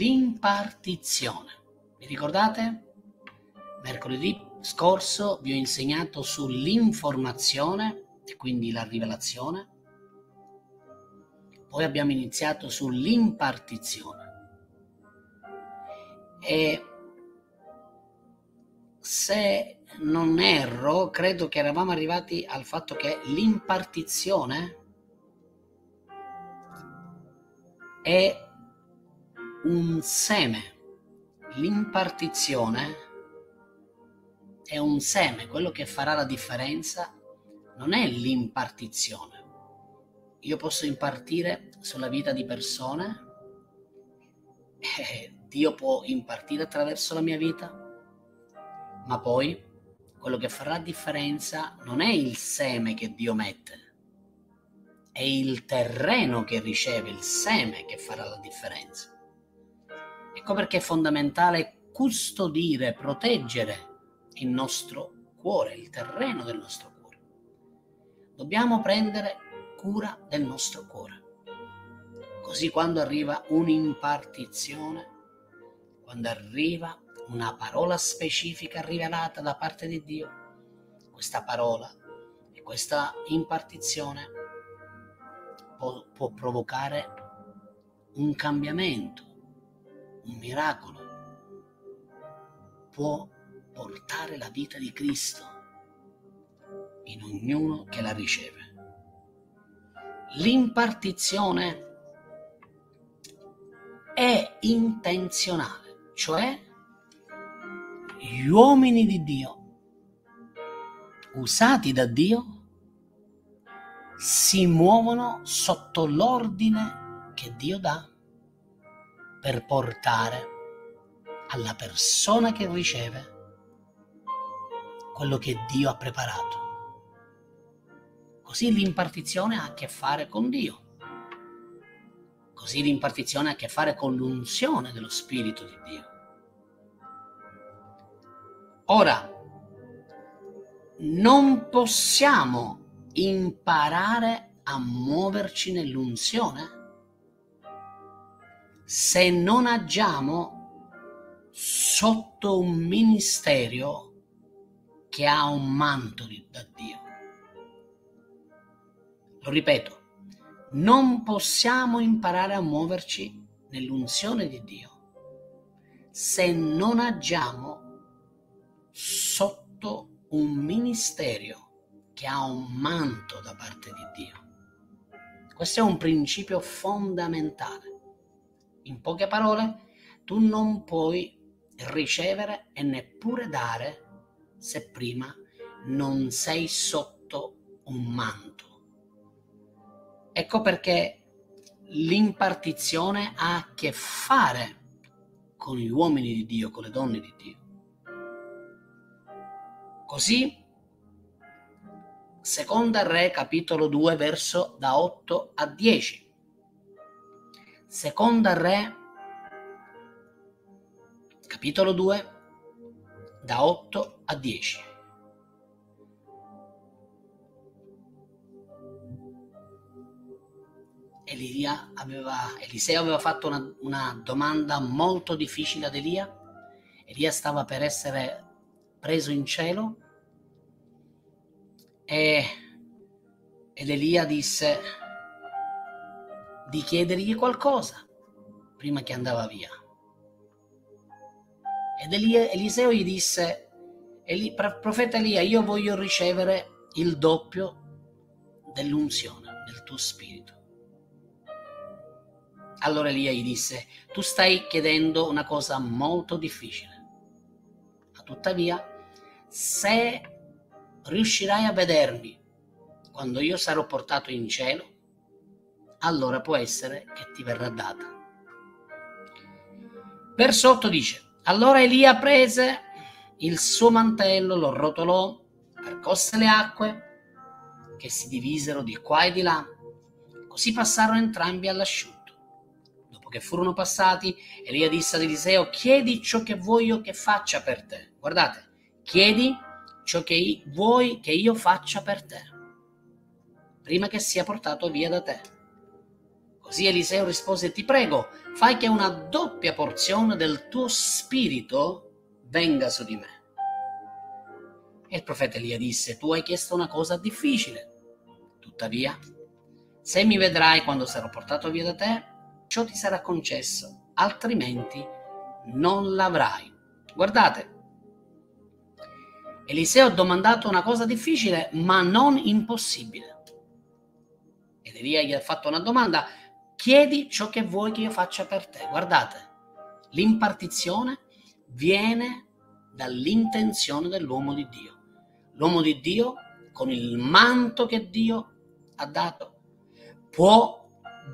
l'impartizione. Vi ricordate? Mercoledì scorso vi ho insegnato sull'informazione e quindi la rivelazione. Poi abbiamo iniziato sull'impartizione. E se non erro, credo che eravamo arrivati al fatto che l'impartizione è un seme. L'impartizione è un seme, quello che farà la differenza non è l'impartizione. Io posso impartire sulla vita di persone, e Dio può impartire attraverso la mia vita, ma poi quello che farà la differenza non è il seme che Dio mette, è il terreno che riceve il seme che farà la differenza. Ecco perché è fondamentale custodire, proteggere il nostro cuore, il terreno del nostro cuore. Dobbiamo prendere cura del nostro cuore. Così quando arriva un'impartizione, quando arriva una parola specifica rivelata da parte di Dio, questa parola e questa impartizione può, può provocare un cambiamento, un miracolo, può portare la vita di Cristo in ognuno che la riceve. L'impartizione è intenzionale, cioè gli uomini di Dio, usati da Dio, si muovono sotto l'ordine che Dio dà per portare alla persona che riceve quello che Dio ha preparato. Così l'impartizione ha a che fare con Dio. Così l'impartizione ha a che fare con l'unzione dello Spirito di Dio. Ora, non possiamo imparare a muoverci nell'unzione se non agiamo sotto un ministero che ha un manto da Dio. Lo ripeto, non possiamo imparare a muoverci nell'unzione di Dio se non agiamo sotto un ministero che ha un manto da parte di Dio. Questo è un principio fondamentale. In poche parole, tu non puoi ricevere e neppure dare se prima non sei sotto un manto. Ecco perché l'impartizione ha a che fare con gli uomini di Dio, con le donne di Dio. Così, seconda Re, capitolo 2, verso da 8 a 10. Seconda Re, capitolo 2, da 8 a 10. Elia aveva, Eliseo aveva fatto una, una domanda molto difficile ad Elia. Elia stava per essere preso in cielo e, ed Elia disse di chiedergli qualcosa prima che andava via. Ed Eliseo gli disse, profeta Elia, io voglio ricevere il doppio dell'unzione del tuo spirito. Allora Elia gli disse, tu stai chiedendo una cosa molto difficile Tuttavia, se riuscirai a vedermi quando io sarò portato in cielo, allora può essere che ti verrà data. Verso 8 dice, allora Elia prese il suo mantello, lo rotolò, percosse le acque che si divisero di qua e di là, così passarono entrambi all'asciutto che furono passati, Elia disse ad Eliseo, chiedi ciò che voglio che faccia per te. Guardate, chiedi ciò che vuoi che io faccia per te, prima che sia portato via da te. Così Eliseo rispose, ti prego, fai che una doppia porzione del tuo spirito venga su di me. E il profeta Elia disse, tu hai chiesto una cosa difficile. Tuttavia, se mi vedrai quando sarò portato via da te, ciò ti sarà concesso, altrimenti non l'avrai. Guardate, Eliseo ha domandato una cosa difficile, ma non impossibile. Ed Elia gli ha fatto una domanda, chiedi ciò che vuoi che io faccia per te. Guardate, l'impartizione viene dall'intenzione dell'uomo di Dio. L'uomo di Dio, con il manto che Dio ha dato, può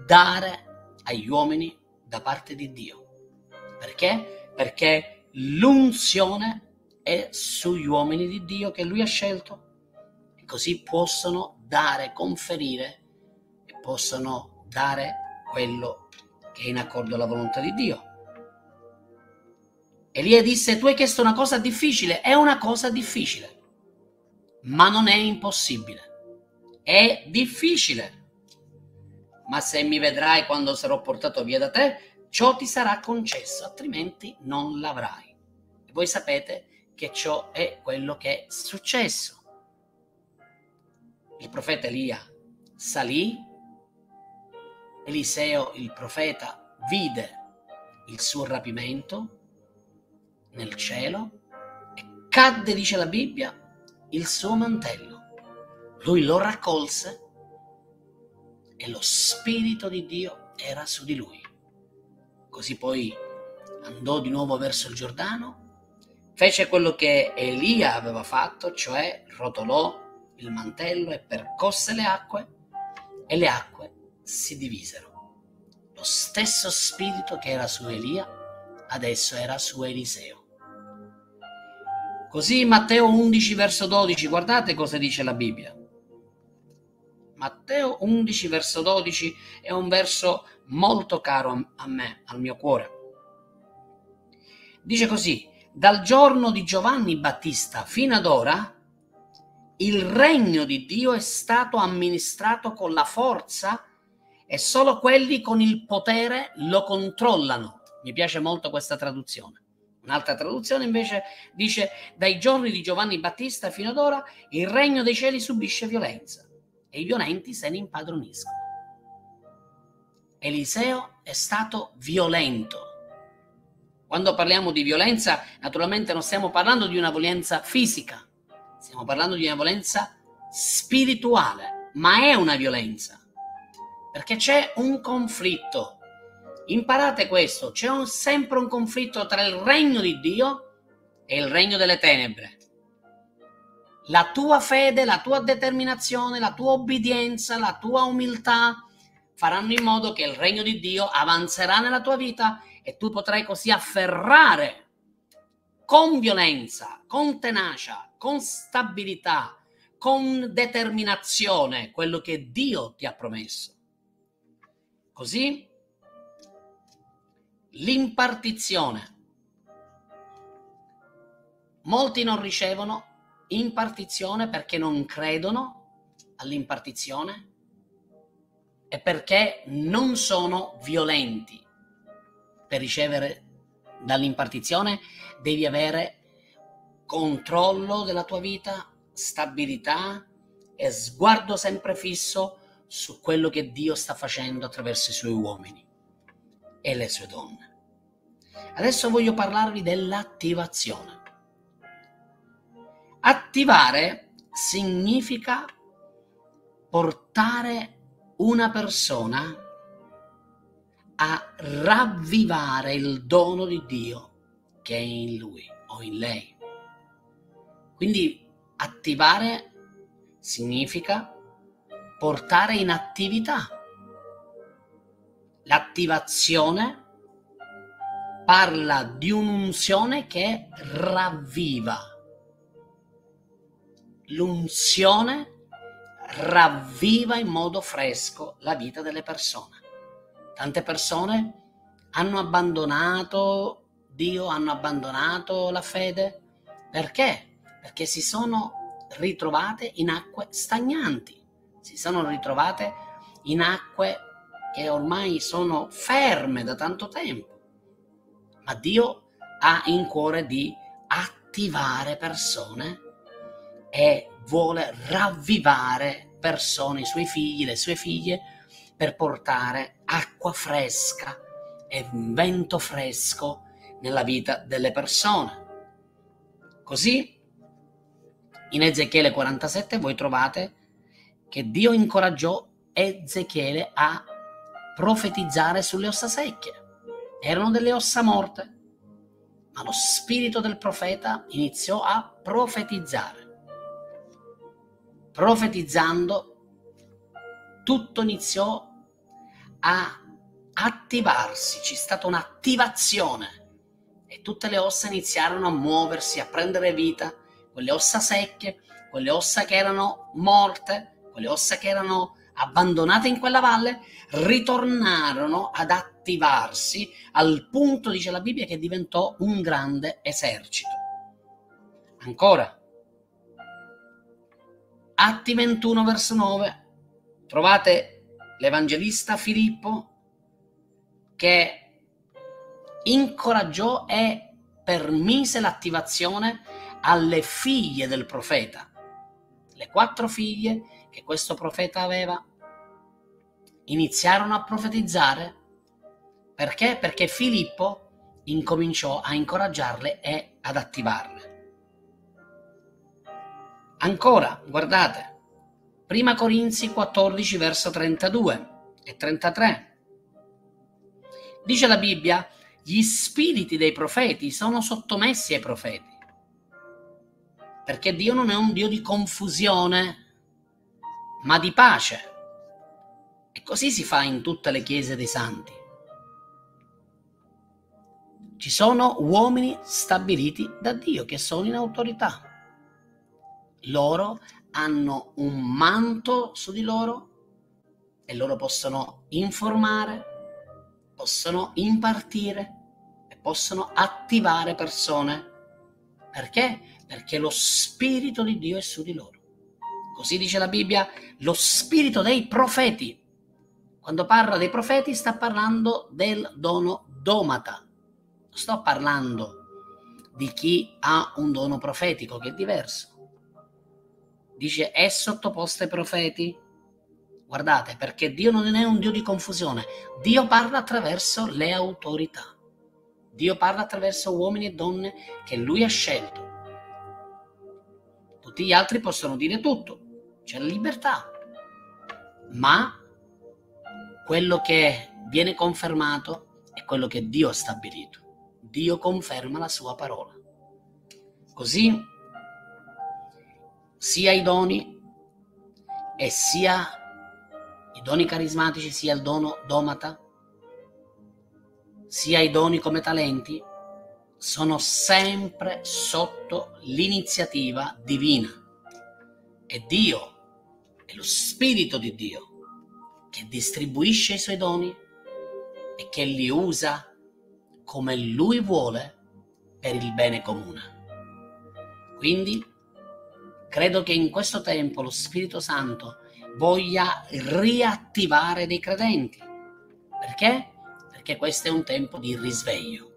dare agli uomini da parte di Dio. Perché? Perché l'unzione è sugli uomini di Dio che lui ha scelto così possono dare, conferire e possono dare quello che è in accordo alla volontà di Dio. Elia disse, tu hai chiesto una cosa difficile, è una cosa difficile, ma non è impossibile. È difficile. Ma se mi vedrai quando sarò portato via da te, ciò ti sarà concesso, altrimenti non l'avrai. E voi sapete che ciò è quello che è successo. Il profeta Elia salì Eliseo, il profeta, vide il suo rapimento nel cielo e cadde, dice la Bibbia, il suo mantello. Lui lo raccolse e lo Spirito di Dio era su di lui. Così poi andò di nuovo verso il Giordano, fece quello che Elia aveva fatto, cioè rotolò il mantello e percosse le acque e le acque si divisero. Lo stesso spirito che era su Elia adesso era su Eliseo. Così Matteo 11 verso 12, guardate cosa dice la Bibbia. Matteo 11 verso 12 è un verso molto caro a me, al mio cuore. Dice così, dal giorno di Giovanni Battista fino ad ora il regno di Dio è stato amministrato con la forza e solo quelli con il potere lo controllano. Mi piace molto questa traduzione. Un'altra traduzione invece dice dai giorni di Giovanni Battista fino ad ora il regno dei cieli subisce violenza e i violenti se ne impadroniscono. Eliseo è stato violento. Quando parliamo di violenza, naturalmente non stiamo parlando di una violenza fisica, stiamo parlando di una violenza spirituale, ma è una violenza perché c'è un conflitto. Imparate questo, c'è un, sempre un conflitto tra il regno di Dio e il regno delle tenebre. La tua fede, la tua determinazione, la tua obbedienza, la tua umiltà faranno in modo che il regno di Dio avanzerà nella tua vita e tu potrai così afferrare con violenza, con tenacia, con stabilità, con determinazione quello che Dio ti ha promesso. Così l'impartizione. Molti non ricevono impartizione perché non credono all'impartizione e perché non sono violenti. Per ricevere dall'impartizione devi avere controllo della tua vita, stabilità e sguardo sempre fisso su quello che Dio sta facendo attraverso i suoi uomini e le sue donne. Adesso voglio parlarvi dell'attivazione. Attivare significa portare una persona a ravvivare il dono di Dio che è in lui o in lei. Quindi attivare significa portare in attività. L'attivazione parla di un'unzione che ravviva. L'unzione ravviva in modo fresco la vita delle persone. Tante persone hanno abbandonato Dio, hanno abbandonato la fede. Perché? Perché si sono ritrovate in acque stagnanti si sono ritrovate in acque che ormai sono ferme da tanto tempo, ma Dio ha in cuore di attivare persone e vuole ravvivare persone, i suoi figli, le sue figlie, per portare acqua fresca e vento fresco nella vita delle persone. Così in Ezechiele 47 voi trovate che Dio incoraggiò Ezechiele a profetizzare sulle ossa secche. Erano delle ossa morte, ma lo spirito del profeta iniziò a profetizzare. Profetizzando, tutto iniziò a attivarsi, c'è stata un'attivazione e tutte le ossa iniziarono a muoversi, a prendere vita, quelle ossa secche, quelle ossa che erano morte, quelle ossa che erano abbandonate in quella valle, ritornarono ad attivarsi al punto, dice la Bibbia, che diventò un grande esercito. Ancora, Atti 21 verso 9, trovate l'Evangelista Filippo che incoraggiò e permise l'attivazione alle figlie del profeta. Le quattro figlie che questo profeta aveva iniziarono a profetizzare. Perché? Perché Filippo incominciò a incoraggiarle e ad attivarle. Ancora, guardate, Prima Corinzi 14 verso 32 e 33. Dice la Bibbia, gli spiriti dei profeti sono sottomessi ai profeti. Perché Dio non è un Dio di confusione, ma di pace. E così si fa in tutte le chiese dei santi. Ci sono uomini stabiliti da Dio che sono in autorità. Loro hanno un manto su di loro e loro possono informare, possono impartire e possono attivare persone. Perché? Perché lo Spirito di Dio è su di loro. Così dice la Bibbia, lo Spirito dei profeti. Quando parla dei profeti sta parlando del dono domata. Sto parlando di chi ha un dono profetico, che è diverso. Dice è sottoposto ai profeti Guardate, perché Dio non è un Dio di confusione, Dio parla attraverso le autorità. Dio parla attraverso uomini e donne che lui ha scelto. Tutti gli altri possono dire tutto, c'è la libertà. Ma quello che viene confermato è quello che Dio ha stabilito. Dio conferma la sua parola. Così sia i doni e sia i doni carismatici, sia il dono domata, sia i doni come talenti, sono sempre sotto l'iniziativa divina. È Dio, è lo Spirito di Dio che distribuisce i suoi doni e che li usa come Lui vuole per il bene comune. Quindi credo che in questo tempo lo Spirito Santo voglia riattivare dei credenti. Perché? Perché questo è un tempo di risveglio.